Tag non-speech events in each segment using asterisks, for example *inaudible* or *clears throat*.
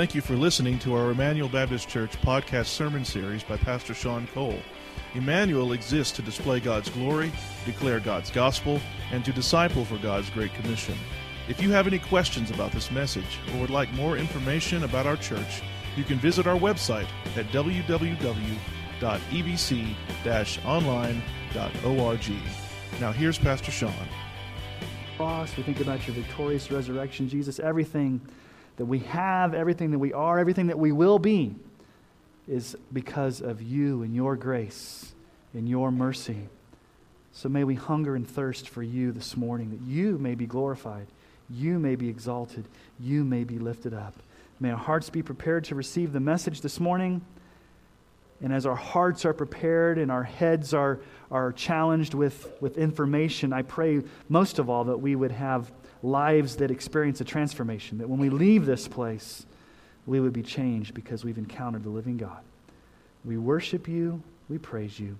Thank you for listening to our Emmanuel Baptist Church podcast sermon series by Pastor Sean Cole. Emmanuel exists to display God's glory, declare God's gospel, and to disciple for God's Great Commission. If you have any questions about this message or would like more information about our church, you can visit our website at www.ebc-online.org. Now here's Pastor Sean. Cross, we think about your victorious resurrection, Jesus, everything that we have, everything that we are, everything that we will be is because of you and your grace and your mercy. So may we hunger and thirst for you this morning, that you may be glorified, you may be exalted, you may be lifted up. May our hearts be prepared to receive the message this morning. And as our hearts are prepared and our heads are, are challenged with, with information, I pray most of all that we would have lives that experience a transformation, that when we leave this place, we would be changed because we've encountered the living God. We worship you, we praise you.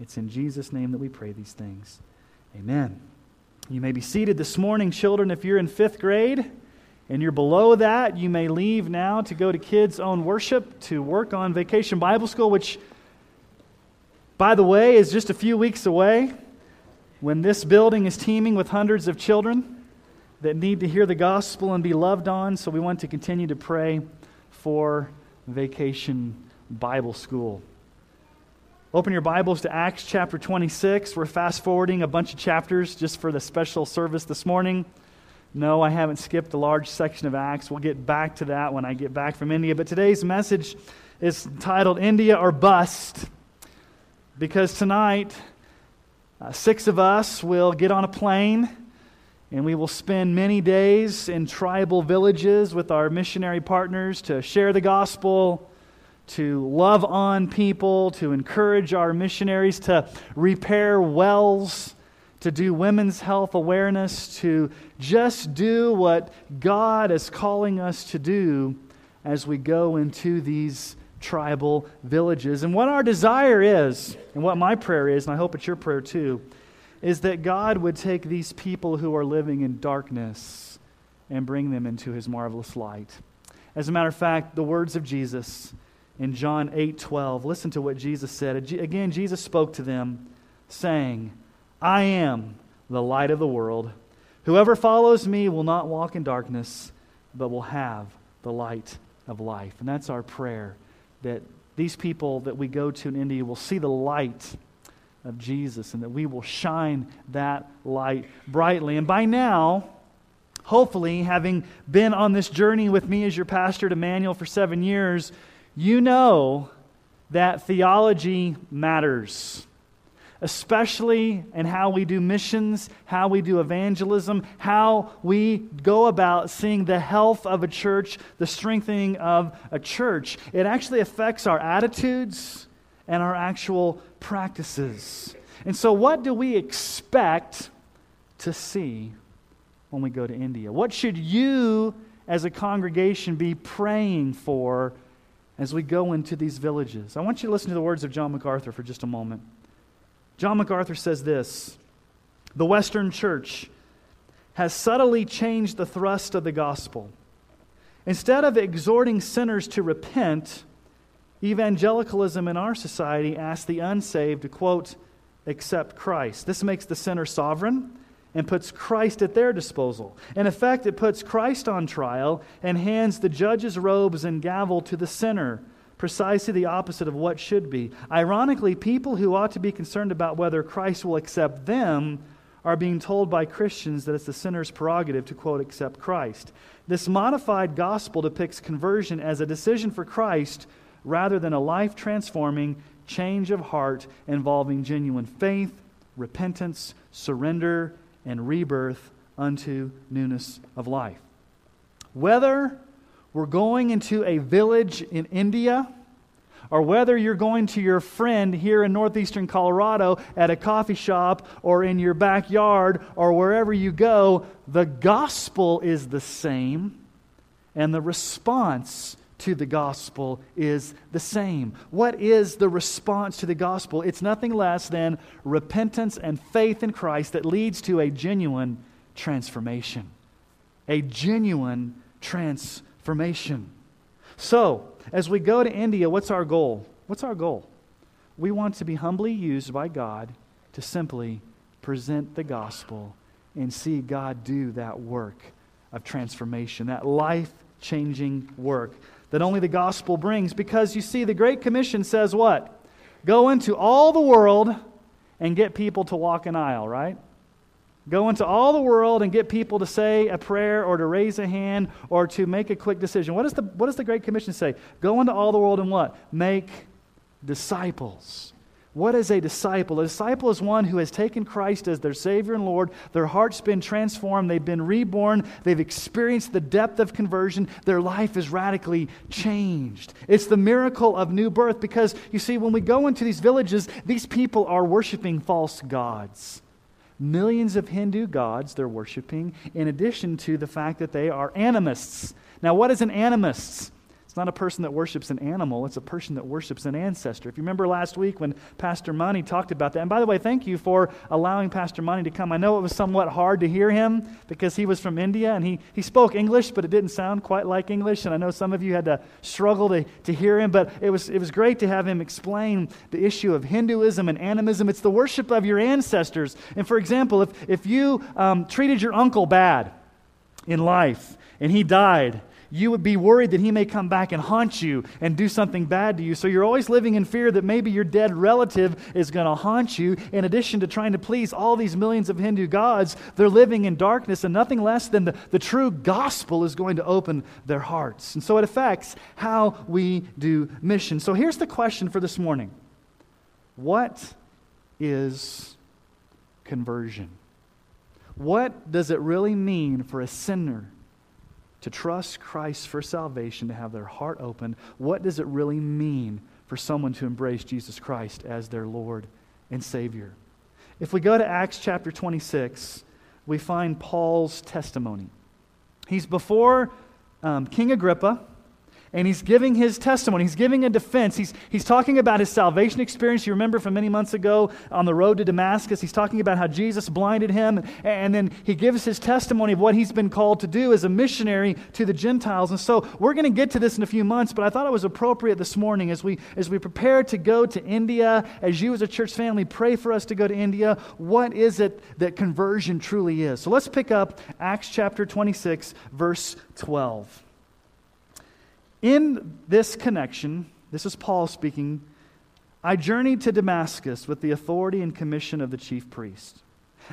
It's in Jesus' name that we pray these things. Amen. You may be seated this morning, children, if you're in fifth grade and you're below that, you may leave now to go to kids' own worship to work on Vacation Bible School, which, by the way, is just a few weeks away when this building is teeming with hundreds of children that need to hear the gospel and be loved on. So we want to continue to pray for Vacation Bible School. Open your Bibles to Acts chapter 26. We're fast forwarding a bunch of chapters just for the special service this morning. No, I haven't skipped a large section of Acts. We'll get back to that when I get back from India. But today's message is titled India or Bust because tonight, uh, six of us will get on a plane and we will spend many days in tribal villages with our missionary partners to share the gospel, to love on people, to encourage our missionaries to repair wells, to do women's health awareness, to just do what God is calling us to do as we go into these tribal villages. And what our desire is, and what my prayer is, and I hope it's your prayer too is that God would take these people who are living in darkness and bring them into his marvelous light. As a matter of fact, the words of Jesus in John 8 12, listen to what Jesus said. Again, Jesus spoke to them, saying, I am the light of the world. Whoever follows me will not walk in darkness, but will have the light of life. And that's our prayer that these people that we go to in India will see the light of Jesus and that we will shine that light brightly. And by now, hopefully, having been on this journey with me as your pastor Emmanuel for seven years, you know that theology matters, especially in how we do missions, how we do evangelism, how we go about seeing the health of a church, the strengthening of a church. It actually affects our attitudes and our actual practices. And so, what do we expect to see when we go to India? What should you, as a congregation, be praying for as we go into these villages? I want you to listen to the words of John MacArthur for just a moment. John MacArthur says this The Western church has subtly changed the thrust of the gospel. Instead of exhorting sinners to repent, Evangelicalism in our society asks the unsaved to, quote, accept Christ. This makes the sinner sovereign and puts Christ at their disposal. In effect, it puts Christ on trial and hands the judge's robes and gavel to the sinner, precisely the opposite of what should be. Ironically, people who ought to be concerned about whether Christ will accept them are being told by Christians that it's the sinner's prerogative to, quote, accept Christ. This modified gospel depicts conversion as a decision for Christ rather than a life transforming change of heart involving genuine faith, repentance, surrender, and rebirth unto newness of life. Whether we're going into a village in India, or whether you're going to your friend here in northeastern Colorado at a coffee shop or in your backyard or wherever you go, the gospel is the same, and the response to the gospel is the same. What is the response to the gospel? It's nothing less than repentance and faith in Christ that leads to a genuine transformation. A genuine transformation. So, as we go to India, what's our goal? What's our goal? We want to be humbly used by God to simply present the gospel and see God do that work of transformation, that life changing work that only the gospel brings. Because you see, the Great Commission says what? Go into all the world and get people to walk an aisle, right? Go into all the world and get people to say a prayer or to raise a hand or to make a quick decision. What, is the, what does the Great Commission say? Go into all the world and what? Make disciples. What is a disciple? A disciple is one who has taken Christ as their Savior and Lord. Their heart's been transformed. They've been reborn. They've experienced the depth of conversion. Their life is radically changed. It's the miracle of new birth because, you see, when we go into these villages, these people are worshiping false gods. Millions of Hindu gods they're worshiping, in addition to the fact that they are animists. Now, what is an animist? It's not a person that worships an animal, it's a person that worships an ancestor. If you remember last week when Pastor Money talked about that, and by the way, thank you for allowing Pastor Money to come. I know it was somewhat hard to hear him because he was from India and he, he spoke English, but it didn't sound quite like English. And I know some of you had to struggle to, to hear him, but it was, it was great to have him explain the issue of Hinduism and animism. It's the worship of your ancestors. And for example, if, if you um, treated your uncle bad in life and he died, you would be worried that he may come back and haunt you and do something bad to you. So you're always living in fear that maybe your dead relative is going to haunt you. In addition to trying to please all these millions of Hindu gods, they're living in darkness, and nothing less than the, the true gospel is going to open their hearts. And so it affects how we do mission. So here's the question for this morning What is conversion? What does it really mean for a sinner to trust Christ for salvation, to have their heart open, what does it really mean for someone to embrace Jesus Christ as their Lord and Savior? If we go to Acts chapter 26, we find Paul's testimony. He's before um, King Agrippa and he's giving his testimony. He's giving a defense. He's, he's talking about his salvation experience. You remember from many months ago on the road to Damascus, he's talking about how Jesus blinded him. And then he gives his testimony of what he's been called to do as a missionary to the Gentiles. And so we're going to get to this in a few months, but I thought it was appropriate this morning as we, as we prepare to go to India, as you as a church family pray for us to go to India, what is it that conversion truly is? So let's pick up Acts chapter 26, verse 12. In this connection, this is Paul speaking, I journeyed to Damascus with the authority and commission of the chief priest.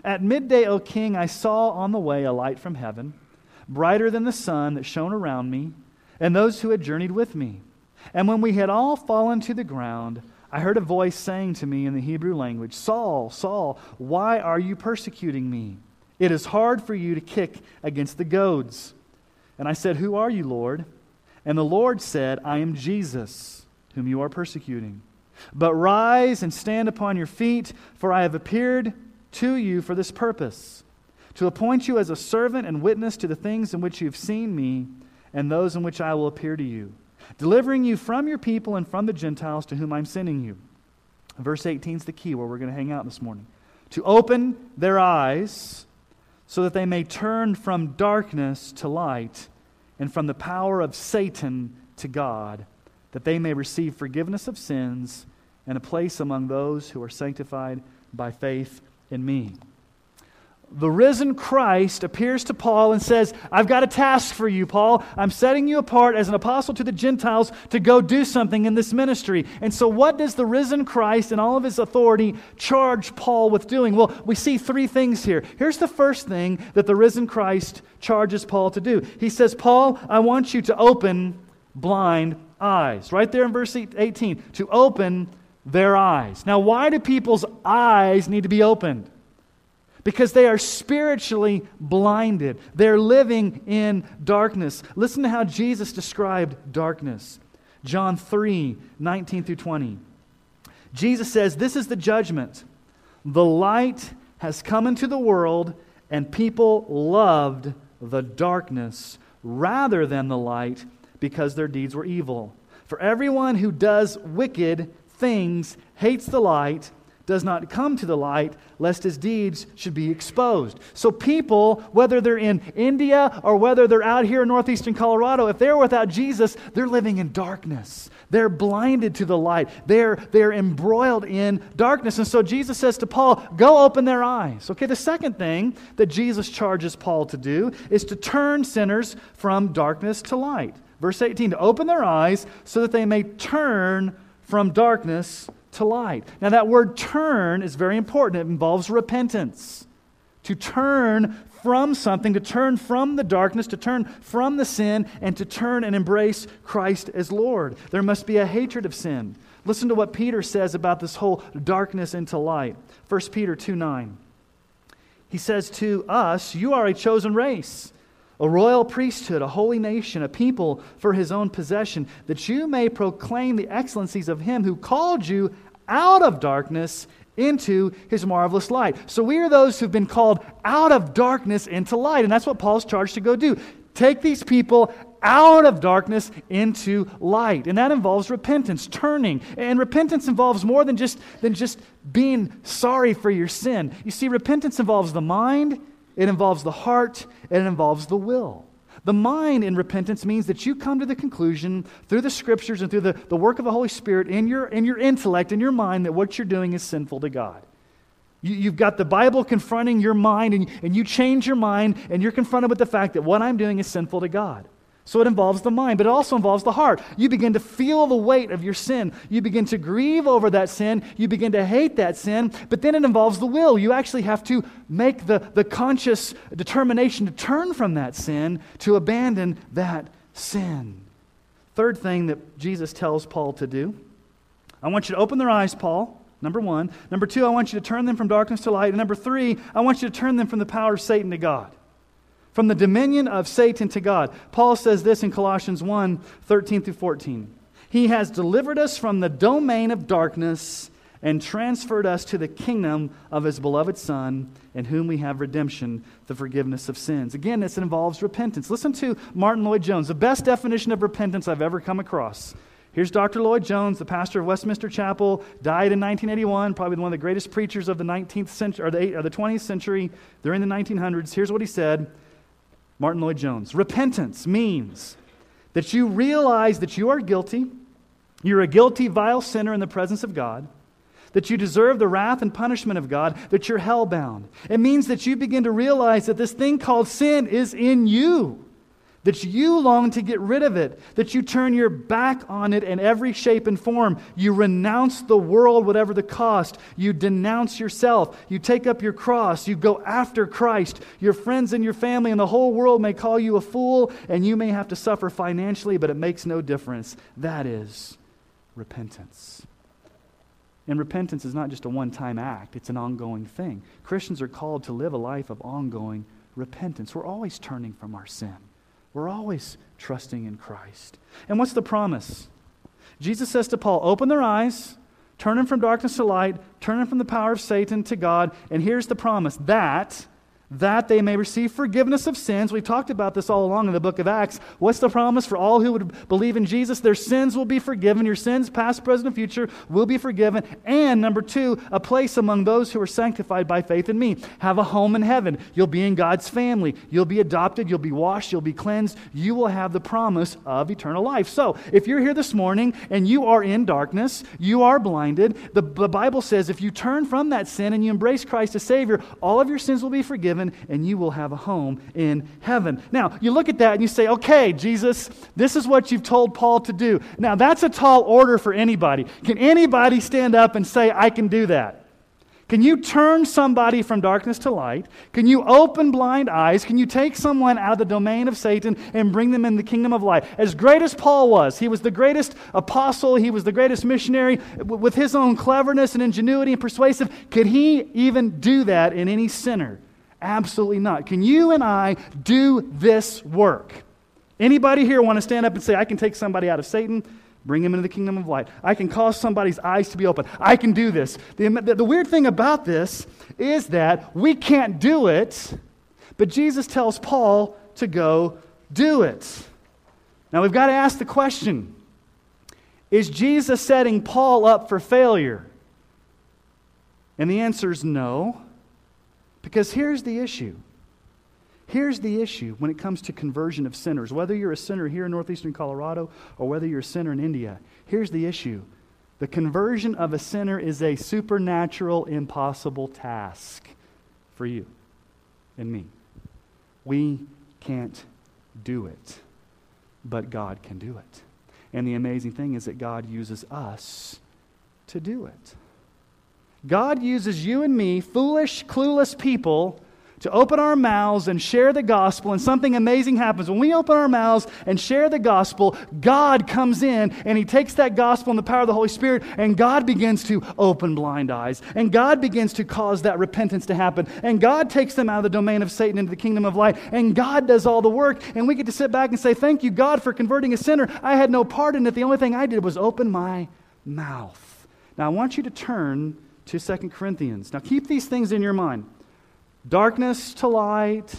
At midday, O king, I saw on the way a light from heaven, brighter than the sun that shone around me and those who had journeyed with me. And when we had all fallen to the ground, I heard a voice saying to me in the Hebrew language, Saul, Saul, why are you persecuting me? It is hard for you to kick against the goads. And I said, Who are you, Lord? And the Lord said, I am Jesus, whom you are persecuting. But rise and stand upon your feet, for I have appeared to you for this purpose, to appoint you as a servant and witness to the things in which you have seen me and those in which I will appear to you, delivering you from your people and from the Gentiles to whom I'm sending you. Verse 18 is the key where we're going to hang out this morning. To open their eyes so that they may turn from darkness to light and from the power of Satan to God, that they may receive forgiveness of sins and a place among those who are sanctified by faith in me the risen Christ appears to Paul and says, I've got a task for you, Paul. I'm setting you apart as an apostle to the Gentiles to go do something in this ministry. And so, what does the risen Christ and all of his authority charge Paul with doing? Well, we see three things here. Here's the first thing that the risen Christ charges Paul to do He says, Paul, I want you to open blind eyes. Right there in verse 18, to open their eyes. Now, why do people's eyes need to be opened? Because they are spiritually blinded. They're living in darkness. Listen to how Jesus described darkness. John 3 19 through 20. Jesus says, This is the judgment. The light has come into the world, and people loved the darkness rather than the light because their deeds were evil. For everyone who does wicked things hates the light does not come to the light, lest his deeds should be exposed. So, people, whether they're in India or whether they're out here in northeastern Colorado, if they're without Jesus, they're living in darkness. They're blinded to the light. They're, they're embroiled in darkness. And so Jesus says to Paul, Go open their eyes. Okay, the second thing that Jesus charges Paul to do is to turn sinners from darkness to light. Verse 18, to open their eyes so that they may turn from darkness to light. Now, that word turn is very important. It involves repentance. To turn from something, to turn from the darkness, to turn from the sin, and to turn and embrace Christ as Lord. There must be a hatred of sin. Listen to what Peter says about this whole darkness into light. 1 Peter 2 9. He says to us, You are a chosen race, a royal priesthood, a holy nation, a people for his own possession, that you may proclaim the excellencies of him who called you out of darkness into his marvelous light. So we are those who've been called out of darkness into light. And that's what Paul's charged to go do. Take these people out of darkness into light. And that involves repentance, turning. And repentance involves more than just, than just being sorry for your sin. You see, repentance involves the mind, it involves the heart, it involves the will. The mind in repentance means that you come to the conclusion through the scriptures and through the, the work of the Holy Spirit in your, in your intellect, in your mind, that what you're doing is sinful to God. You, you've got the Bible confronting your mind, and, and you change your mind, and you're confronted with the fact that what I'm doing is sinful to God. So it involves the mind, but it also involves the heart. You begin to feel the weight of your sin. You begin to grieve over that sin. You begin to hate that sin, but then it involves the will. You actually have to make the, the conscious determination to turn from that sin, to abandon that sin. Third thing that Jesus tells Paul to do I want you to open their eyes, Paul. Number one. Number two, I want you to turn them from darkness to light. And number three, I want you to turn them from the power of Satan to God from the dominion of Satan to God. Paul says this in Colossians 1 13 through 14. He has delivered us from the domain of darkness and transferred us to the kingdom of his beloved Son, in whom we have redemption, the forgiveness of sins. Again, this involves repentance. Listen to Martyn Lloyd-Jones, the best definition of repentance I've ever come across. Here's Dr. Lloyd Jones, the pastor of Westminster Chapel, died in 1981, probably one of the greatest preachers of the 19th century or the, or the 20th century during the 1900s. Here's what he said Martyn Lloyd-Jones. Repentance means that you realize that you are guilty, you're a guilty, vile sinner in the presence of God, that you deserve the wrath and punishment of God, that you're hellbound. It means that you begin to realize that this thing called sin is in you that you long to get rid of it, that you turn your back on it in every shape and form. You renounce the world, whatever the cost. You denounce yourself. You take up your cross. You go after Christ. Your friends and your family and the whole world may call you a fool, and you may have to suffer financially, but it makes no difference. That is repentance. And repentance is not just a one time act, it's an ongoing thing. Christians are called to live a life of ongoing repentance. We're always turning from our sin. We're always trusting in Christ. And what's the promise? Jesus says to Paul, Open their eyes, turn them from darkness to light, turn them from the power of Satan to God. And here's the promise that that they may receive forgiveness of sins. We've talked about this all along in the book of Acts. What's the promise for all who would believe in Jesus? Their sins will be forgiven. Your sins, past, present, and future, will be forgiven. And number two, a place among those who are sanctified by faith in me. Have a home in heaven. You'll be in God's family. You'll be adopted. You'll be washed. You'll be cleansed. You will have the promise of eternal life. So if you're here this morning and you are in darkness, you are blinded, the, the Bible says if you turn from that sin and you embrace Christ as Savior, all of your sins will be forgiven and you will have a home in heaven. Now, you look at that and you say, okay, Jesus, this is what you've told Paul to do. Now, that's a tall order for anybody. Can anybody stand up and say, I can do that? Can you turn somebody from darkness to light? Can you open blind eyes? Can you take someone out of the domain of Satan and bring them in the kingdom of light? As great as Paul was, he was the greatest apostle, he was the greatest missionary with his own cleverness and ingenuity and persuasive. Could he even do that in any sinner? Absolutely not. Can you and I do this work? Anybody here want to stand up and say, I can take somebody out of Satan, bring him into the kingdom of light? I can cause somebody's eyes to be open. I can do this. The, the, the weird thing about this is that we can't do it, but Jesus tells Paul to go do it. Now we've got to ask the question Is Jesus setting Paul up for failure? And the answer is no. Because here's the issue. Here's the issue when it comes to conversion of sinners. Whether you're a sinner here in northeastern Colorado or whether you're a sinner in India, here's the issue. The conversion of a sinner is a supernatural, impossible task for you and me. We can't do it, but God can do it. And the amazing thing is that God uses us to do it. God uses you and me, foolish, clueless people, to open our mouths and share the gospel, and something amazing happens. When we open our mouths and share the gospel, God comes in and He takes that gospel and the power of the Holy Spirit, and God begins to open blind eyes. And God begins to cause that repentance to happen. And God takes them out of the domain of Satan into the kingdom of light. And God does all the work. And we get to sit back and say, Thank you, God, for converting a sinner. I had no part in it. The only thing I did was open my mouth. Now, I want you to turn to 2 Corinthians. Now, keep these things in your mind darkness to light,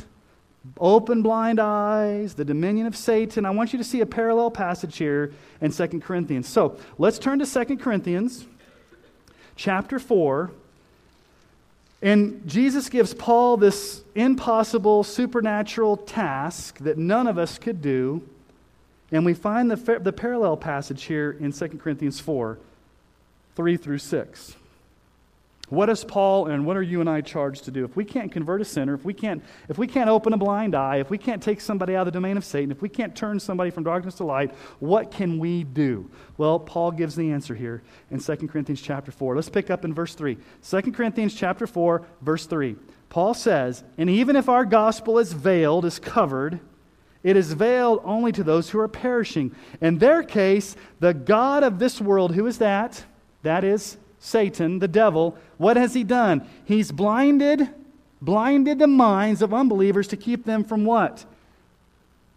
open blind eyes, the dominion of Satan. I want you to see a parallel passage here in 2 Corinthians. So let's turn to 2 Corinthians chapter 4. And Jesus gives Paul this impossible supernatural task that none of us could do. And we find the, the parallel passage here in 2 Corinthians 4 3 through 6. What is Paul and what are you and I charged to do? If we can't convert a sinner, if we can't, if we can't open a blind eye, if we can't take somebody out of the domain of Satan, if we can't turn somebody from darkness to light, what can we do? Well, Paul gives the answer here in 2 Corinthians chapter 4. Let's pick up in verse 3. 2 Corinthians chapter 4, verse 3. Paul says, And even if our gospel is veiled, is covered, it is veiled only to those who are perishing. In their case, the God of this world, who is that? That is Satan, the devil, what has he done? He's blinded, blinded the minds of unbelievers to keep them from what?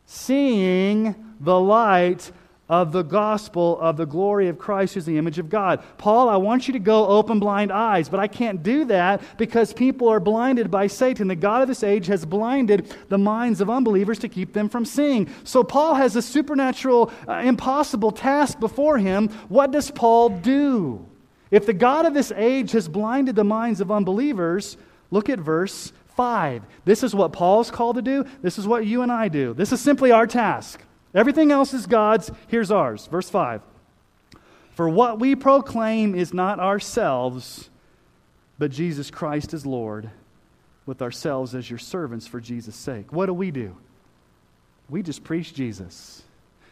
Seeing the light of the gospel of the glory of Christ, who's the image of God. Paul, I want you to go open blind eyes, but I can't do that because people are blinded by Satan. The God of this age has blinded the minds of unbelievers to keep them from seeing. So Paul has a supernatural, uh, impossible task before him. What does Paul do? If the God of this age has blinded the minds of unbelievers, look at verse 5. This is what Paul's called to do. This is what you and I do. This is simply our task. Everything else is God's. Here's ours. Verse 5. For what we proclaim is not ourselves, but Jesus Christ is Lord, with ourselves as your servants for Jesus' sake. What do we do? We just preach Jesus.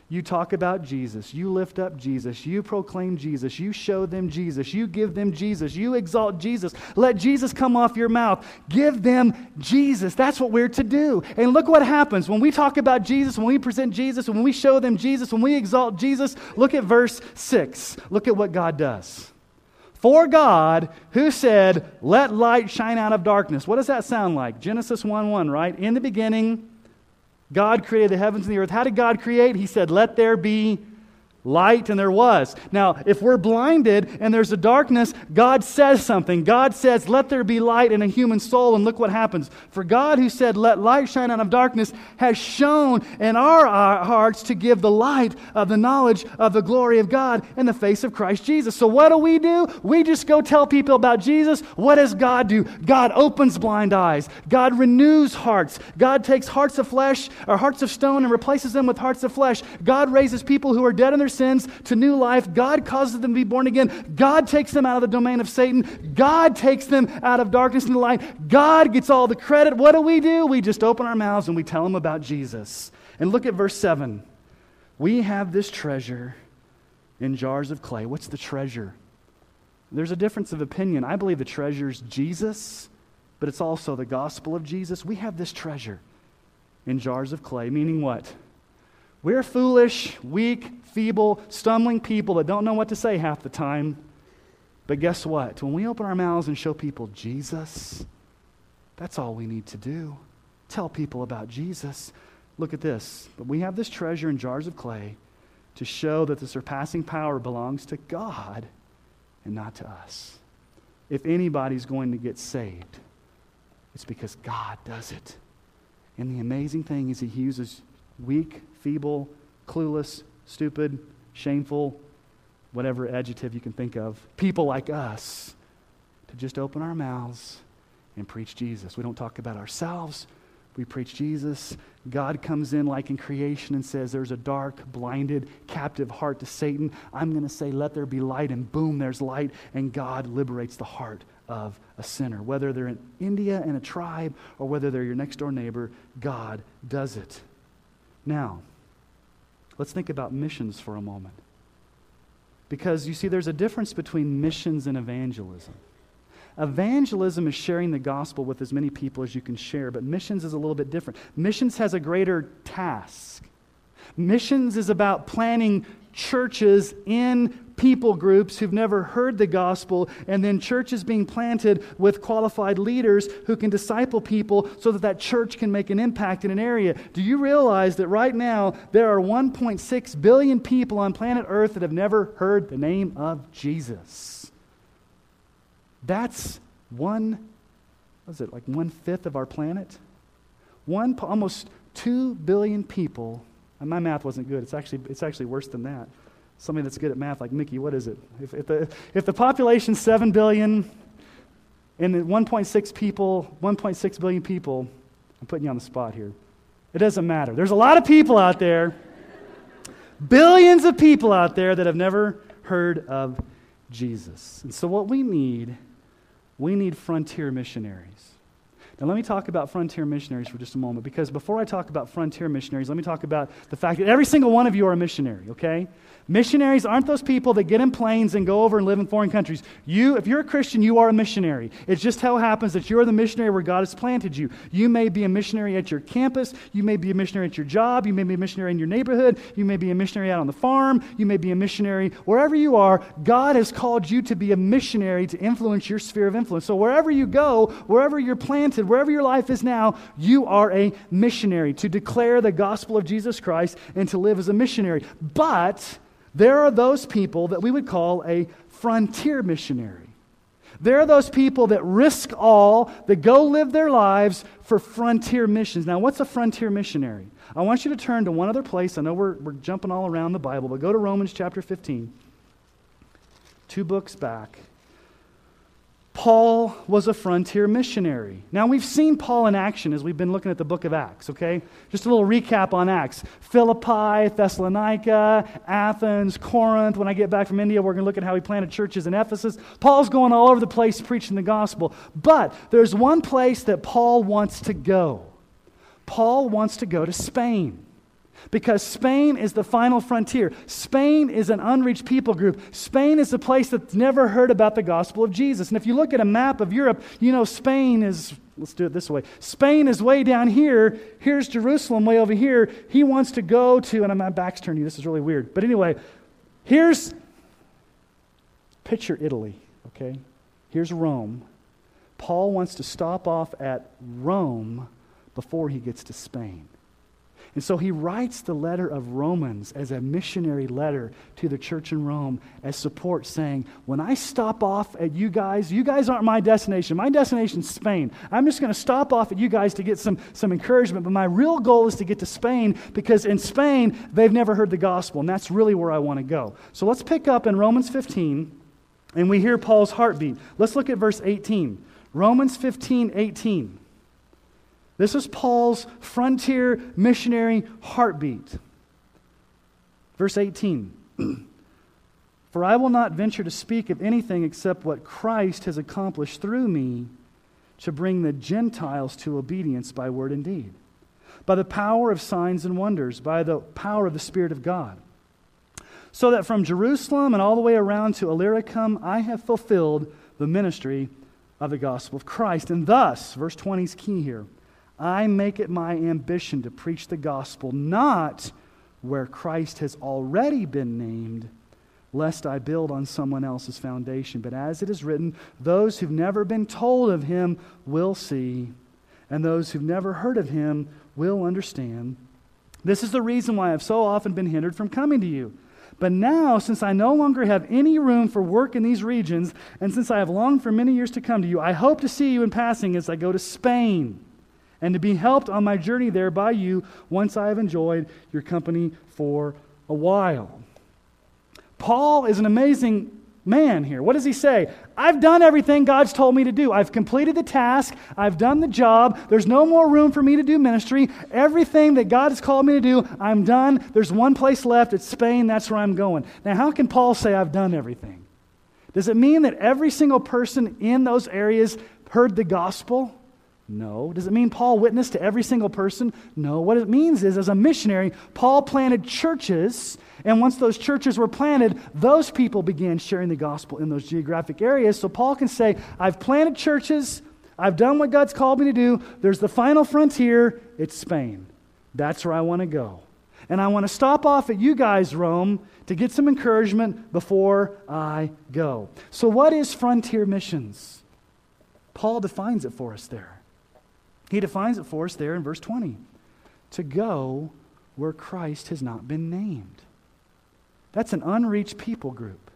You talk about Jesus. You lift up Jesus. You proclaim Jesus. You show them Jesus. You give them Jesus. You exalt Jesus. Let Jesus come off your mouth. Give them Jesus. That's what we're to do. And look what happens when we talk about Jesus, when we present Jesus, when we show them Jesus, when we exalt Jesus. Look at verse 6. Look at what God does. For God, who said, Let light shine out of darkness. What does that sound like? Genesis 1 1, right? In the beginning, God created the heavens and the earth. How did God create? He said, Let there be light, and there was. Now, if we're blinded and there's a darkness, God says something. God says, Let there be light in a human soul, and look what happens. For God, who said, Let light shine out of darkness, has shown in our, our hearts to give the light of the knowledge of the glory of God in the face of Christ Jesus. So, what do we do? We just go tell people about Jesus. What does God do? God opens blind eyes, God renews hearts. God takes hearts of flesh or hearts of stone and replaces them with hearts of flesh. God raises people who are dead in their sins to new life. God causes them to be born again. God takes them out of the domain of Satan. God takes them out of darkness into light. God gets all the credit. What do we do? We just open our mouths and we tell them about Jesus. And look at verse 7. We have this treasure in jars of clay. What's the treasure? There's a difference of opinion. I believe the treasure is Jesus, but it's also the gospel of Jesus. We have this treasure in jars of clay, meaning what? We're foolish, weak, feeble, stumbling people that don't know what to say half the time. But guess what? When we open our mouths and show people Jesus, that's all we need to do. Tell people about Jesus. Look at this. But we have this treasure in jars of clay to show that the surpassing power belongs to God and not to us. If anybody's going to get saved, it's because God does it. And the amazing thing is, He uses weak, feeble, clueless, stupid, shameful, whatever adjective you can think of, people like us to just open our mouths and preach Jesus. We don't talk about ourselves. We preach Jesus. God comes in like in creation and says, There's a dark, blinded, captive heart to Satan. I'm going to say, Let there be light, and boom, there's light. And God liberates the heart of a sinner. Whether they're in India in a tribe or whether they're your next door neighbor, God does it. Now, let's think about missions for a moment. Because you see, there's a difference between missions and evangelism. Evangelism is sharing the gospel with as many people as you can share, but missions is a little bit different. Missions has a greater task. Missions is about planting churches in people groups who've never heard the gospel, and then churches being planted with qualified leaders who can disciple people so that that church can make an impact in an area. Do you realize that right now there are 1.6 billion people on planet Earth that have never heard the name of Jesus? That's one, what is it, like one fifth of our planet? One, almost two billion people. And my math wasn't good. It's actually, it's actually worse than that. Somebody that's good at math, like Mickey, what is it? If, if the, if the population's 7 billion and 1.6 people, 1.6 billion people, I'm putting you on the spot here. It doesn't matter. There's a lot of people out there, billions of people out there that have never heard of Jesus. And so, what we need we need frontier missionaries. Now, let me talk about frontier missionaries for just a moment because before I talk about frontier missionaries, let me talk about the fact that every single one of you are a missionary, okay? Missionaries aren't those people that get in planes and go over and live in foreign countries. You, if you're a Christian, you are a missionary. It's just how it happens that you're the missionary where God has planted you. You may be a missionary at your campus. You may be a missionary at your job. You may be a missionary in your neighborhood. You may be a missionary out on the farm. You may be a missionary wherever you are. God has called you to be a missionary to influence your sphere of influence. So wherever you go, wherever you're planted, wherever your life is now, you are a missionary to declare the gospel of Jesus Christ and to live as a missionary. But there are those people that we would call a frontier missionary. There are those people that risk all, that go live their lives for frontier missions. Now, what's a frontier missionary? I want you to turn to one other place. I know we're, we're jumping all around the Bible, but go to Romans chapter 15, two books back. Paul was a frontier missionary. Now, we've seen Paul in action as we've been looking at the book of Acts, okay? Just a little recap on Acts Philippi, Thessalonica, Athens, Corinth. When I get back from India, we're going to look at how he planted churches in Ephesus. Paul's going all over the place preaching the gospel. But there's one place that Paul wants to go. Paul wants to go to Spain because Spain is the final frontier. Spain is an unreached people group. Spain is a place that's never heard about the gospel of Jesus. And if you look at a map of Europe, you know Spain is, let's do it this way Spain is way down here. Here's Jerusalem way over here. He wants to go to, and my back's turning you, this is really weird. But anyway, here's, picture Italy, okay? Here's Rome. Paul wants to stop off at Rome before he gets to Spain. And so he writes the letter of Romans as a missionary letter to the church in Rome as support, saying, When I stop off at you guys, you guys aren't my destination. My destination is Spain. I'm just going to stop off at you guys to get some, some encouragement. But my real goal is to get to Spain because in Spain, they've never heard the gospel. And that's really where I want to go. So let's pick up in Romans 15, and we hear Paul's heartbeat. Let's look at verse 18. Romans 15, 18. This is Paul's frontier missionary heartbeat. Verse 18 *clears throat* For I will not venture to speak of anything except what Christ has accomplished through me to bring the Gentiles to obedience by word and deed, by the power of signs and wonders, by the power of the Spirit of God. So that from Jerusalem and all the way around to Illyricum, I have fulfilled the ministry of the gospel of Christ. And thus, verse 20 is key here I make it my ambition to preach the gospel not where Christ has already been named, lest I build on someone else's foundation. But as it is written, those who've never been told of him will see, and those who've never heard of him will understand. This is the reason why I've so often been hindered from coming to you. But now, since I no longer have any room for work in these regions, and since I have longed for many years to come to you, I hope to see you in passing as I go to Spain and to be helped on my journey there by you once I have enjoyed your company for a while. Paul is an amazing man here. What does he say? I've done everything God's told me to do. I've completed the task. I've done the job. There's no more room for me to do ministry. Everything that God has called me to do, I'm done. There's one place left. It's Spain. That's where I'm going. Now, how can Paul say I've done everything? Does it mean that every single person in those areas heard the gospel? No. Does it mean Paul witnessed to every single person? No. What it means is, as a missionary, Paul planted churches, and once those churches were planted, those people began sharing the gospel in those geographic areas. So Paul can say, I've planted churches, I've done what God's called me to do. There's the final frontier, it's Spain. That's where I want to go. And I want to stop off at you guys, Rome, to get some encouragement before I go. So, what is frontier missions? Paul defines it for us there. He defines it for us there in verse 20 to go where Christ has not been named. That's an unreached people group.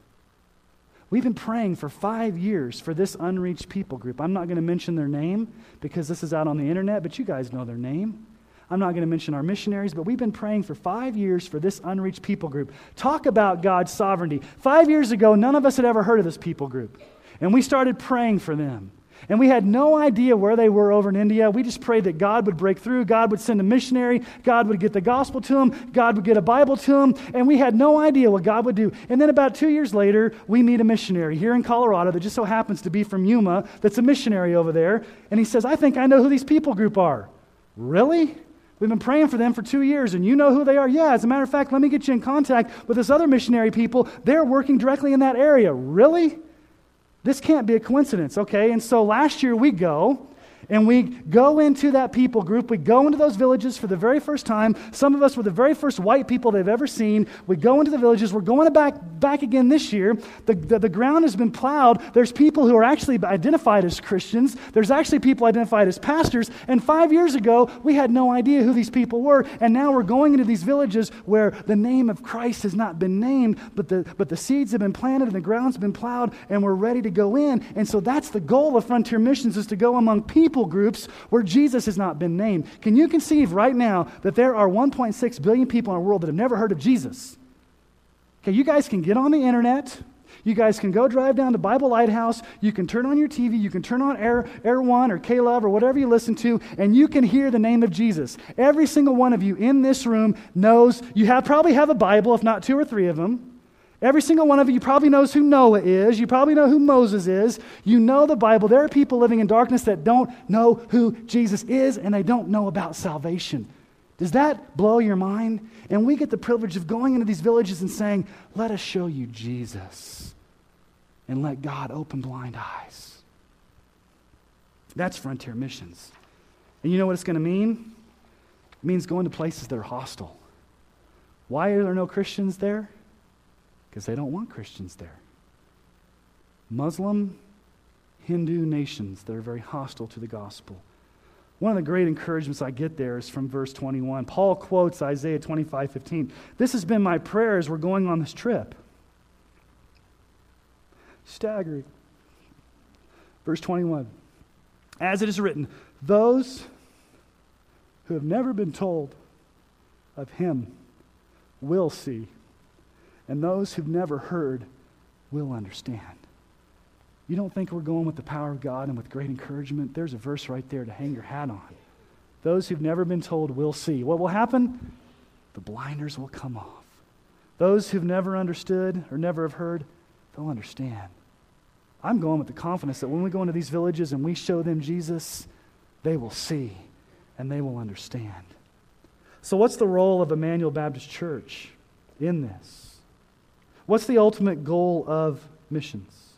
We've been praying for five years for this unreached people group. I'm not going to mention their name because this is out on the internet, but you guys know their name. I'm not going to mention our missionaries, but we've been praying for five years for this unreached people group. Talk about God's sovereignty. Five years ago, none of us had ever heard of this people group, and we started praying for them. And we had no idea where they were over in India. We just prayed that God would break through, God would send a missionary, God would get the gospel to them, God would get a Bible to them, and we had no idea what God would do. And then about two years later, we meet a missionary here in Colorado that just so happens to be from Yuma, that's a missionary over there, and he says, I think I know who these people group are. Really? We've been praying for them for two years, and you know who they are? Yeah, as a matter of fact, let me get you in contact with this other missionary people. They're working directly in that area. Really? This can't be a coincidence, okay? And so last year we go, and we go into that people group. We go into those villages for the very first time. Some of us were the very first white people they've ever seen. We go into the villages. We're going back, back again this year. The, the, the ground has been plowed. There's people who are actually identified as Christians. There's actually people identified as pastors. And five years ago, we had no idea who these people were. And now we're going into these villages where the name of Christ has not been named, but the, but the seeds have been planted and the ground's been plowed, and we're ready to go in. And so that's the goal of Frontier Missions is to go among people people groups where Jesus has not been named. Can you conceive right now that there are 1.6 billion people in our world that have never heard of Jesus? Okay, you guys can get on the internet. You guys can go drive down to Bible Lighthouse. You can turn on your TV. You can turn on Air, Air One or K Love or whatever you listen to, and you can hear the name of Jesus. Every single one of you in this room knows you have probably have a Bible, if not two or three of them. Every single one of you probably knows who Noah is. You probably know who Moses is. You know the Bible. There are people living in darkness that don't know who Jesus is and they don't know about salvation. Does that blow your mind? And we get the privilege of going into these villages and saying, Let us show you Jesus and let God open blind eyes. That's frontier missions. And you know what it's going to mean? It means going to places that are hostile. Why are there no Christians there? Because they don't want Christians there. Muslim, Hindu nations that are very hostile to the gospel. One of the great encouragements I get there is from verse 21. Paul quotes Isaiah 25 15. This has been my prayer as we're going on this trip. Staggering. Verse 21. As it is written, those who have never been told of him will see and those who've never heard will understand. You don't think we're going with the power of God and with great encouragement? There's a verse right there to hang your hat on. Those who've never been told will see. What will happen? The blinders will come off. Those who've never understood or never have heard, they'll understand. I'm going with the confidence that when we go into these villages and we show them Jesus, they will see and they will understand. So, what's the role of Emmanuel Baptist Church in this? What's the ultimate goal of missions?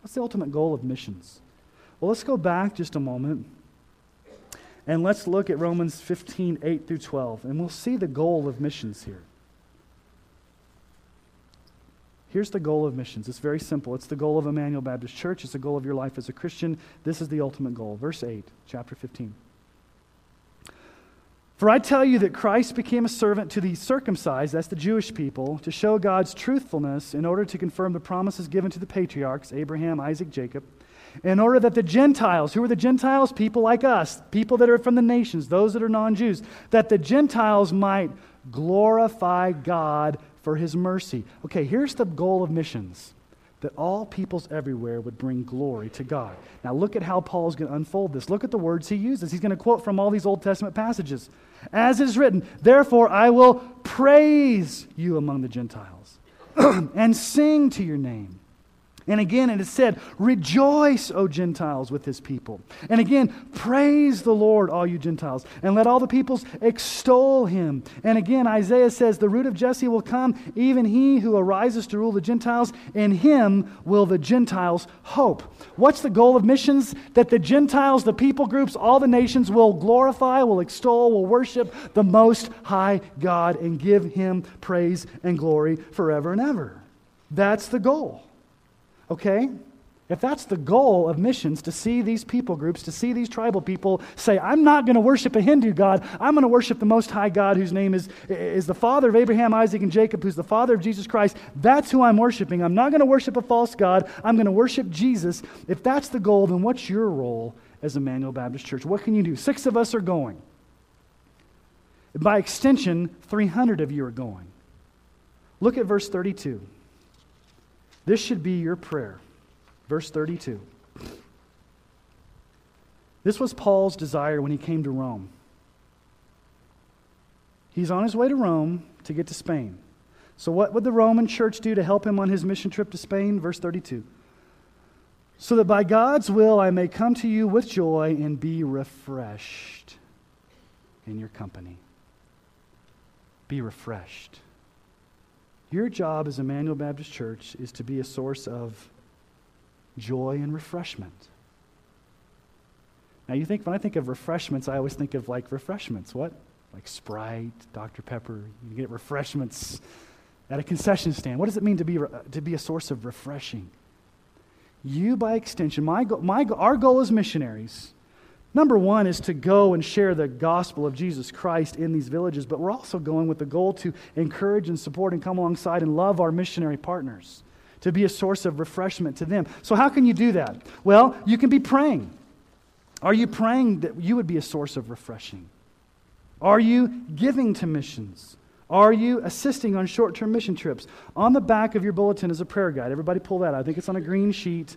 What's the ultimate goal of missions? Well, let's go back just a moment and let's look at Romans 15, 8 through 12, and we'll see the goal of missions here. Here's the goal of missions. It's very simple. It's the goal of Emmanuel Baptist Church. It's the goal of your life as a Christian. This is the ultimate goal. Verse 8, chapter 15. For I tell you that Christ became a servant to the circumcised, that's the Jewish people, to show God's truthfulness in order to confirm the promises given to the patriarchs, Abraham, Isaac, Jacob, in order that the Gentiles, who are the Gentiles? People like us, people that are from the nations, those that are non Jews, that the Gentiles might glorify God for his mercy. Okay, here's the goal of missions that all peoples everywhere would bring glory to God. Now, look at how Paul's going to unfold this. Look at the words he uses. He's going to quote from all these Old Testament passages. As is written, Therefore I will praise you among the Gentiles *clears throat* and sing to your name. And again, it is said, Rejoice, O Gentiles, with his people. And again, praise the Lord, all you Gentiles, and let all the peoples extol him. And again, Isaiah says, The root of Jesse will come, even he who arises to rule the Gentiles. In him will the Gentiles hope. What's the goal of missions? That the Gentiles, the people groups, all the nations will glorify, will extol, will worship the Most High God and give him praise and glory forever and ever. That's the goal. Okay? If that's the goal of missions, to see these people groups, to see these tribal people say, I'm not going to worship a Hindu God, I'm going to worship the Most High God, whose name is, is the Father of Abraham, Isaac, and Jacob, who's the Father of Jesus Christ. That's who I'm worshiping. I'm not going to worship a false God, I'm going to worship Jesus. If that's the goal, then what's your role as Emmanuel Baptist Church? What can you do? Six of us are going. By extension, 300 of you are going. Look at verse 32. This should be your prayer. Verse 32. This was Paul's desire when he came to Rome. He's on his way to Rome to get to Spain. So, what would the Roman church do to help him on his mission trip to Spain? Verse 32. So that by God's will I may come to you with joy and be refreshed in your company. Be refreshed. Your job as Emmanuel Baptist Church is to be a source of joy and refreshment. Now, you think, when I think of refreshments, I always think of like refreshments. What? Like Sprite, Dr. Pepper. You get refreshments at a concession stand. What does it mean to be, to be a source of refreshing? You, by extension, my, my, our goal as missionaries Number one is to go and share the gospel of Jesus Christ in these villages, but we're also going with the goal to encourage and support and come alongside and love our missionary partners, to be a source of refreshment to them. So, how can you do that? Well, you can be praying. Are you praying that you would be a source of refreshing? Are you giving to missions? Are you assisting on short term mission trips? On the back of your bulletin is a prayer guide. Everybody pull that. I think it's on a green sheet.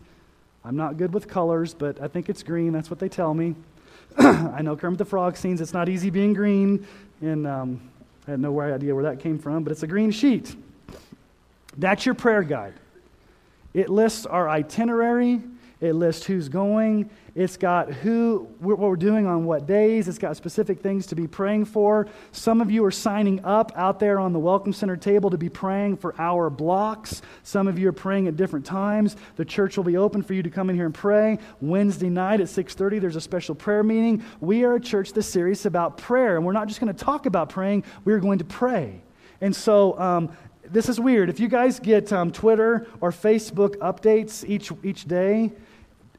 I'm not good with colors, but I think it's green. That's what they tell me. *clears throat* I know Kermit the Frog scenes. It's not easy being green, and um, I had no idea where that came from, but it's a green sheet. That's your prayer guide. It lists our itinerary, it lists who's going. It's got who, what we're doing on what days. It's got specific things to be praying for. Some of you are signing up out there on the Welcome Center table to be praying for hour blocks. Some of you are praying at different times. The church will be open for you to come in here and pray. Wednesday night at 6:30, there's a special prayer meeting. We are a church that's serious about prayer, and we're not just going to talk about praying. We are going to pray. And so um, this is weird. If you guys get um, Twitter or Facebook updates each, each day,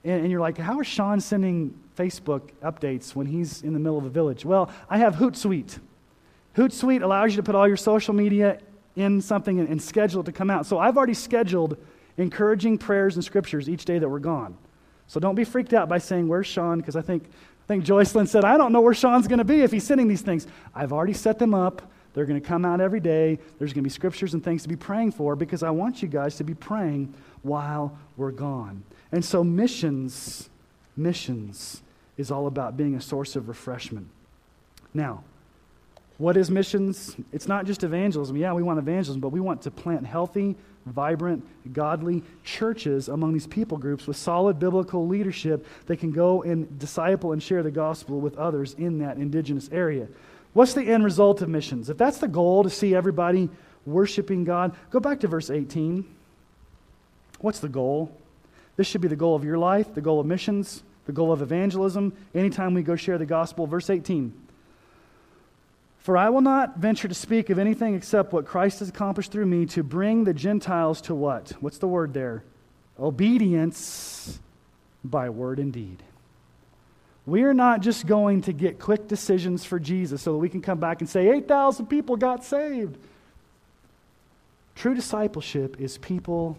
and, and you're like, how is Sean sending Facebook updates when he's in the middle of a village? Well, I have Hootsuite. Hootsuite allows you to put all your social media in something and, and schedule it to come out. So I've already scheduled encouraging prayers and scriptures each day that we're gone. So don't be freaked out by saying, Where's Sean? Because I think, I think Joycelyn said, I don't know where Sean's going to be if he's sending these things. I've already set them up. They're going to come out every day. There's going to be scriptures and things to be praying for because I want you guys to be praying while we're gone. And so, missions, missions is all about being a source of refreshment. Now, what is missions? It's not just evangelism. Yeah, we want evangelism, but we want to plant healthy, vibrant, godly churches among these people groups with solid biblical leadership that can go and disciple and share the gospel with others in that indigenous area. What's the end result of missions? If that's the goal to see everybody worshiping God, go back to verse 18. What's the goal? This should be the goal of your life, the goal of missions, the goal of evangelism, anytime we go share the gospel. Verse 18 For I will not venture to speak of anything except what Christ has accomplished through me to bring the Gentiles to what? What's the word there? Obedience by word and deed. We are not just going to get quick decisions for Jesus so that we can come back and say, 8,000 people got saved. True discipleship is people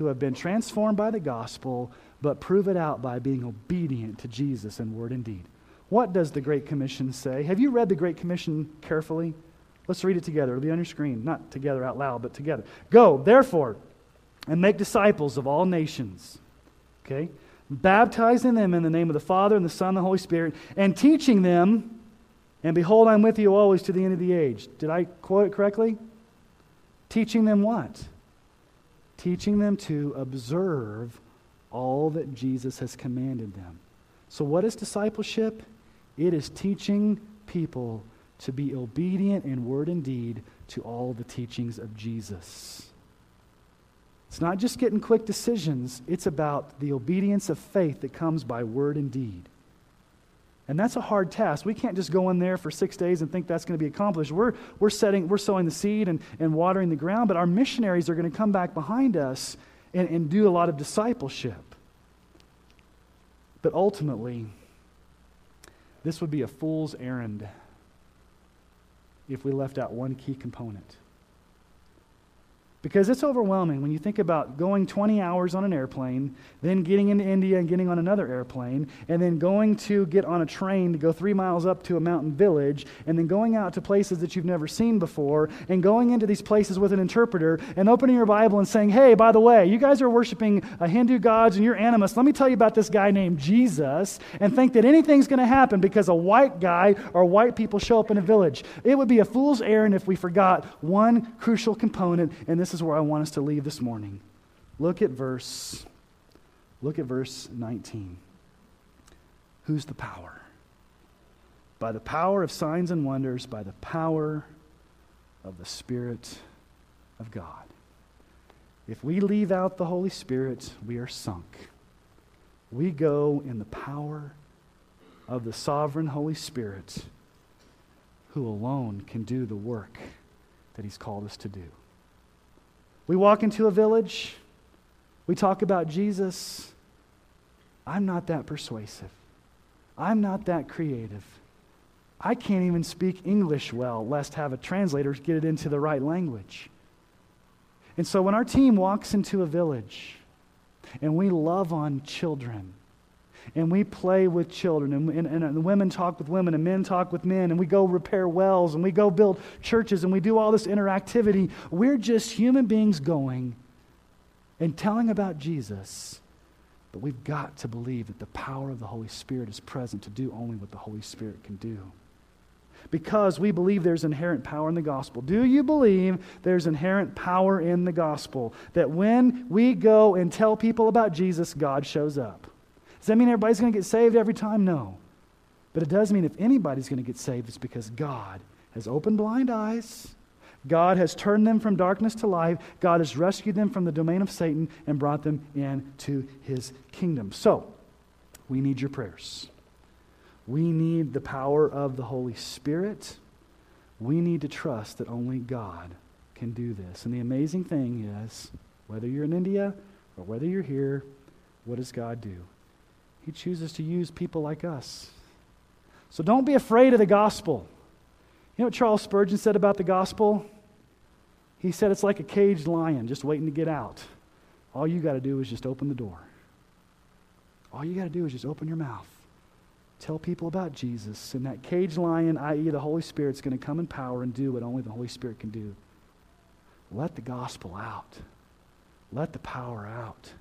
who have been transformed by the gospel, but prove it out by being obedient to Jesus in word and deed. What does the Great Commission say? Have you read the Great Commission carefully? Let's read it together. It'll be on your screen. Not together out loud, but together. Go, therefore, and make disciples of all nations. Okay? Baptizing them in the name of the Father and the Son and the Holy Spirit, and teaching them, and behold, I'm with you always to the end of the age. Did I quote it correctly? Teaching them what? Teaching them to observe all that Jesus has commanded them. So, what is discipleship? It is teaching people to be obedient in word and deed to all the teachings of Jesus. It's not just getting quick decisions, it's about the obedience of faith that comes by word and deed. And that's a hard task. We can't just go in there for six days and think that's going to be accomplished. We're, we're, setting, we're sowing the seed and, and watering the ground, but our missionaries are going to come back behind us and, and do a lot of discipleship. But ultimately, this would be a fool's errand if we left out one key component. Because it's overwhelming when you think about going 20 hours on an airplane, then getting into India and getting on another airplane, and then going to get on a train to go three miles up to a mountain village, and then going out to places that you've never seen before, and going into these places with an interpreter, and opening your Bible and saying, Hey, by the way, you guys are worshiping Hindu gods and you're animist. Let me tell you about this guy named Jesus, and think that anything's going to happen because a white guy or white people show up in a village. It would be a fool's errand if we forgot one crucial component, and this this is where I want us to leave this morning. Look at verse look at verse 19. Who's the power? By the power of signs and wonders, by the power of the Spirit of God. If we leave out the Holy Spirit, we are sunk. We go in the power of the sovereign Holy Spirit who alone can do the work that He's called us to do. We walk into a village, we talk about Jesus. I'm not that persuasive. I'm not that creative. I can't even speak English well, lest have a translator get it into the right language. And so when our team walks into a village and we love on children, and we play with children, and, and, and women talk with women, and men talk with men, and we go repair wells, and we go build churches, and we do all this interactivity. We're just human beings going and telling about Jesus. But we've got to believe that the power of the Holy Spirit is present to do only what the Holy Spirit can do. Because we believe there's inherent power in the gospel. Do you believe there's inherent power in the gospel? That when we go and tell people about Jesus, God shows up? Does that mean everybody's going to get saved every time? No. But it does mean if anybody's going to get saved, it's because God has opened blind eyes. God has turned them from darkness to light. God has rescued them from the domain of Satan and brought them into his kingdom. So, we need your prayers. We need the power of the Holy Spirit. We need to trust that only God can do this. And the amazing thing is, whether you're in India or whether you're here, what does God do? He chooses to use people like us. So don't be afraid of the gospel. You know what Charles Spurgeon said about the gospel? He said it's like a caged lion just waiting to get out. All you got to do is just open the door. All you got to do is just open your mouth. Tell people about Jesus. And that caged lion, i.e., the Holy Spirit, is going to come in power and do what only the Holy Spirit can do. Let the gospel out, let the power out.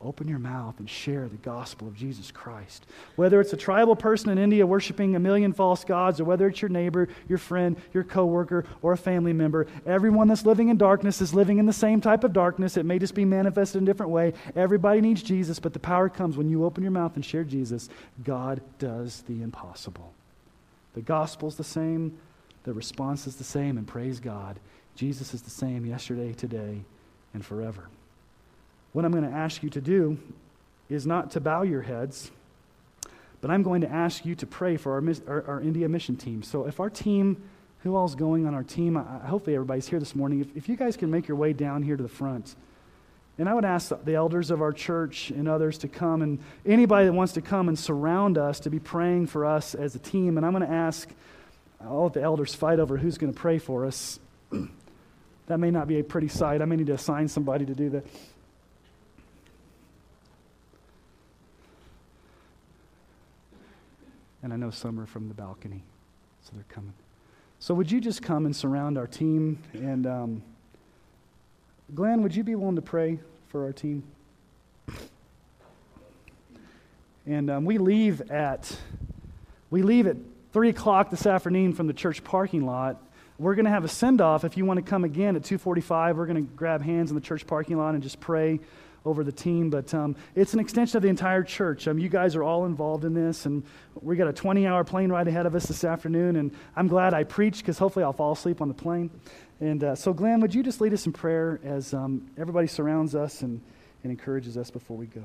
Open your mouth and share the gospel of Jesus Christ. Whether it's a tribal person in India worshiping a million false gods, or whether it's your neighbor, your friend, your coworker, or a family member, everyone that's living in darkness is living in the same type of darkness. It may just be manifested in a different way. Everybody needs Jesus, but the power comes when you open your mouth and share Jesus. God does the impossible. The gospel's the same, the response is the same, and praise God. Jesus is the same yesterday, today, and forever. What I'm going to ask you to do is not to bow your heads, but I'm going to ask you to pray for our, our, our India mission team. So if our team, who all's going on our team, I, hopefully everybody's here this morning. If, if you guys can make your way down here to the front, and I would ask the elders of our church and others to come, and anybody that wants to come and surround us to be praying for us as a team. And I'm going to ask, let the elders fight over who's going to pray for us. *clears throat* that may not be a pretty sight. I may need to assign somebody to do that. And I know some are from the balcony, so they're coming. So, would you just come and surround our team? And um, Glenn, would you be willing to pray for our team? And um, we leave at we leave at three o'clock this afternoon from the church parking lot. We're going to have a send off. If you want to come again at 2:45, we're going to grab hands in the church parking lot and just pray over the team. But um, it's an extension of the entire church. Um, you guys are all involved in this, and we got a 20-hour plane ride ahead of us this afternoon. And I'm glad I preached because hopefully I'll fall asleep on the plane. And uh, so, Glenn, would you just lead us in prayer as um, everybody surrounds us and, and encourages us before we go?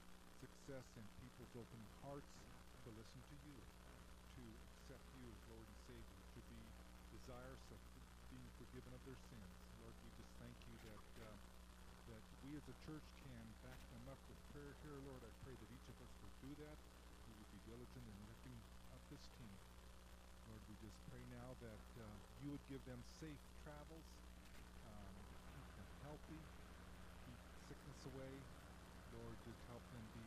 success and people's open hearts to listen to you, to accept you as Lord and Savior, to be desirous of being forgiven of their sins. Lord, we just thank you that uh, that we as a church can back them up with prayer here. Lord, I pray that each of us will do that. We would be diligent in lifting up this team. Lord, we just pray now that uh, you would give them safe travels, um, keep them healthy, keep sickness away. Lord, just help them be